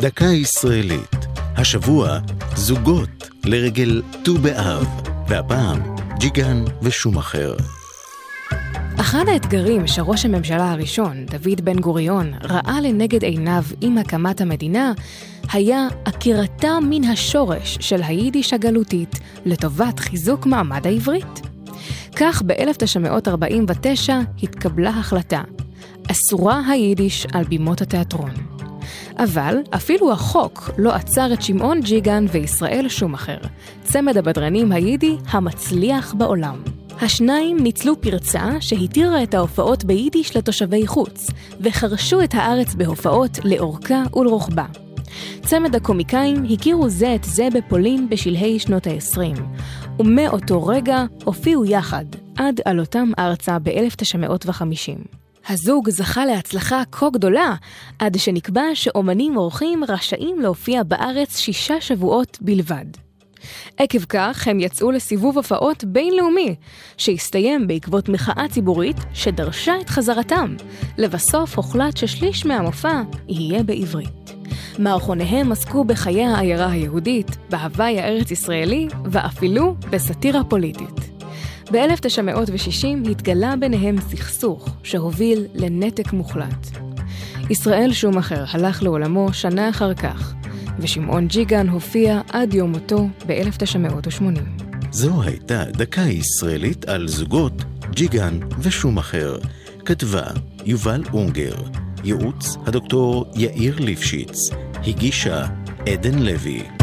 דקה ישראלית. השבוע, זוגות לרגל ט"ו באב, והפעם, ג'יגן ושום אחר. אחד האתגרים שראש הממשלה הראשון, דוד בן גוריון, ראה לנגד עיניו עם הקמת המדינה, היה עקירתה מן השורש של היידיש הגלותית לטובת חיזוק מעמד העברית. כך ב-1949 התקבלה החלטה, אסורה היידיש על בימות התיאטרון. אבל אפילו החוק לא עצר את שמעון ג'יגן וישראל שומאחר, צמד הבדרנים היידי המצליח בעולם. השניים ניצלו פרצה שהתירה את ההופעות ביידיש לתושבי חוץ, וחרשו את הארץ בהופעות לאורכה ולרוחבה. צמד הקומיקאים הכירו זה את זה בפולין בשלהי שנות ה-20, ומאותו רגע הופיעו יחד, עד עלותם ארצה ב-1950. הזוג זכה להצלחה כה גדולה, עד שנקבע שאומנים אורחים רשאים להופיע בארץ שישה שבועות בלבד. עקב כך הם יצאו לסיבוב הופעות בינלאומי, שהסתיים בעקבות מחאה ציבורית שדרשה את חזרתם. לבסוף הוחלט ששליש מהמופע יהיה בעברית. מערכוניהם עסקו בחיי העיירה היהודית, בהוואי הארץ-ישראלי, ואפילו בסאטירה פוליטית. ב-1960 התגלה ביניהם סכסוך שהוביל לנתק מוחלט. ישראל שומאחר הלך לעולמו שנה אחר כך, ושמעון ג'יגן הופיע עד יום מותו ב-1980. זו הייתה דקה ישראלית על זוגות ג'יגן ושומאחר. כתבה יובל אונגר, ייעוץ הדוקטור יאיר ליפשיץ, הגישה עדן לוי.